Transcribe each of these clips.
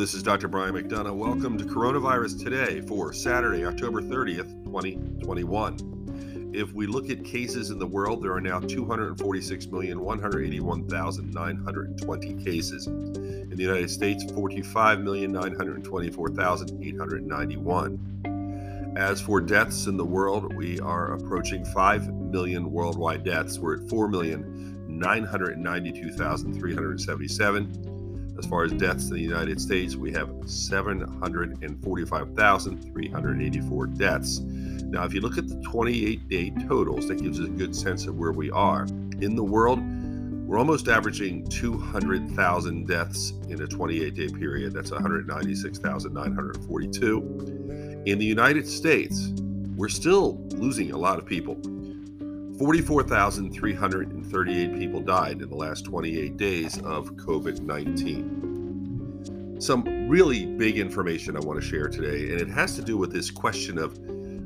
this is Dr. Brian McDonough. Welcome to Coronavirus Today for Saturday, October 30th, 2021. If we look at cases in the world, there are now 246,181,920 cases. In the United States, 45,924,891. As for deaths in the world, we are approaching 5 million worldwide deaths. We're at 4,992,377. As far as deaths in the United States, we have 745,384 deaths. Now, if you look at the 28 day totals, that gives us a good sense of where we are. In the world, we're almost averaging 200,000 deaths in a 28 day period. That's 196,942. In the United States, we're still losing a lot of people. 44,338 people died in the last 28 days of COVID 19. Some really big information I want to share today, and it has to do with this question of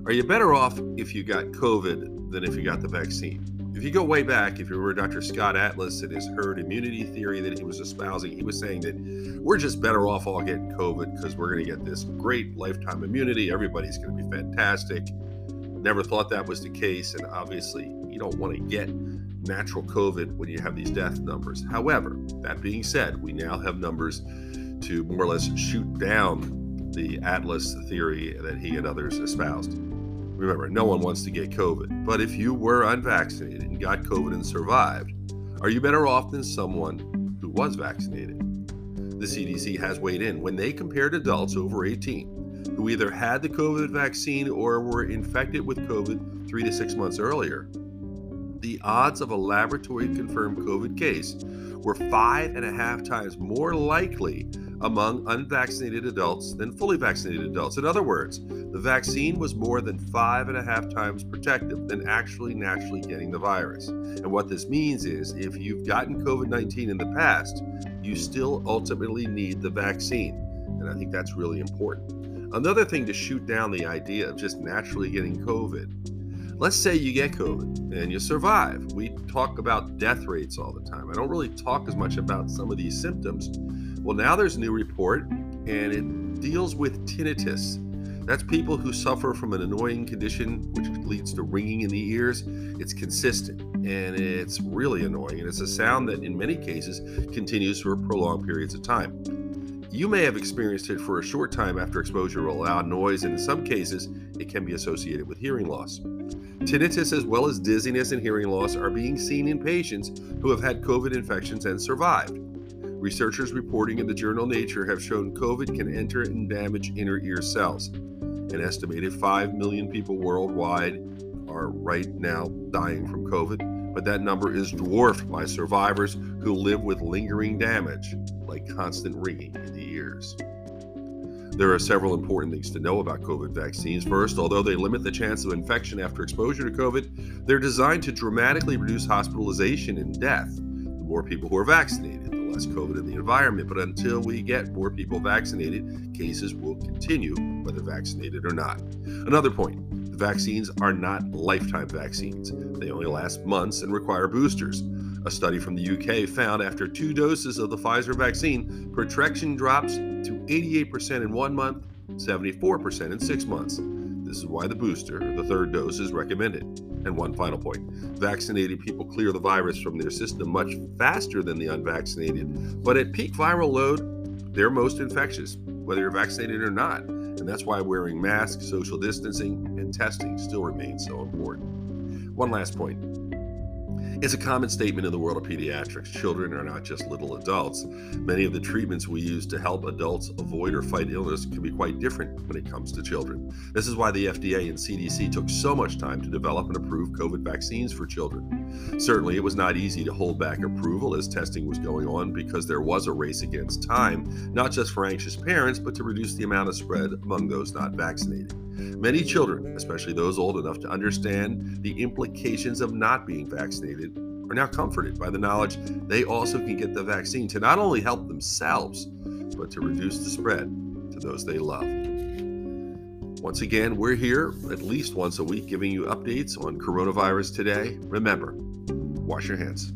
are you better off if you got COVID than if you got the vaccine? If you go way back, if you were Dr. Scott Atlas and his herd immunity theory that he was espousing, he was saying that we're just better off all getting COVID because we're going to get this great lifetime immunity. Everybody's going to be fantastic. Never thought that was the case, and obviously you don't want to get natural COVID when you have these death numbers. However, that being said, we now have numbers to more or less shoot down the Atlas theory that he and others espoused. Remember, no one wants to get COVID, but if you were unvaccinated and got COVID and survived, are you better off than someone who was vaccinated? The CDC has weighed in when they compared adults over 18 who either had the COVID vaccine or were infected with COVID three to six months earlier the odds of a laboratory confirmed COVID case were five and a half times more likely among unvaccinated adults than fully vaccinated adults. In other words, the vaccine was more than five and a half times protective than actually naturally getting the virus. And what this means is if you've gotten COVID 19 in the past, you still ultimately need the vaccine. And I think that's really important. Another thing to shoot down the idea of just naturally getting COVID let's say you get COVID and you survive. We talk about death rates all the time. I don't really talk as much about some of these symptoms. Well, now there's a new report and it deals with tinnitus. That's people who suffer from an annoying condition which leads to ringing in the ears. It's consistent and it's really annoying. And it's a sound that, in many cases, continues for prolonged periods of time. You may have experienced it for a short time after exposure to loud noise, and in some cases, it can be associated with hearing loss. Tinnitus, as well as dizziness and hearing loss, are being seen in patients who have had COVID infections and survived. Researchers reporting in the journal Nature have shown COVID can enter and damage inner ear cells. An estimated 5 million people worldwide are right now dying from COVID, but that number is dwarfed by survivors who live with lingering damage, like constant ringing in the ears. There are several important things to know about COVID vaccines. First, although they limit the chance of infection after exposure to COVID, they're designed to dramatically reduce hospitalization and death. The more people who are vaccinated, the less COVID in the environment. But until we get more people vaccinated, cases will continue, whether vaccinated or not. Another point the vaccines are not lifetime vaccines, they only last months and require boosters. A study from the UK found after two doses of the Pfizer vaccine, protection drops to 88% in one month, 74% in six months. This is why the booster, the third dose, is recommended. And one final point vaccinated people clear the virus from their system much faster than the unvaccinated, but at peak viral load, they're most infectious, whether you're vaccinated or not. And that's why wearing masks, social distancing, and testing still remains so important. One last point it's a common statement in the world of pediatrics. Children are not just little adults. Many of the treatments we use to help adults avoid or fight illness can be quite different when it comes to children. This is why the FDA and CDC took so much time to develop and approve COVID vaccines for children. Certainly, it was not easy to hold back approval as testing was going on because there was a race against time, not just for anxious parents, but to reduce the amount of spread among those not vaccinated. Many children, especially those old enough to understand the implications of not being vaccinated, are now comforted by the knowledge they also can get the vaccine to not only help themselves, but to reduce the spread to those they love. Once again, we're here at least once a week giving you updates on coronavirus today. Remember, wash your hands.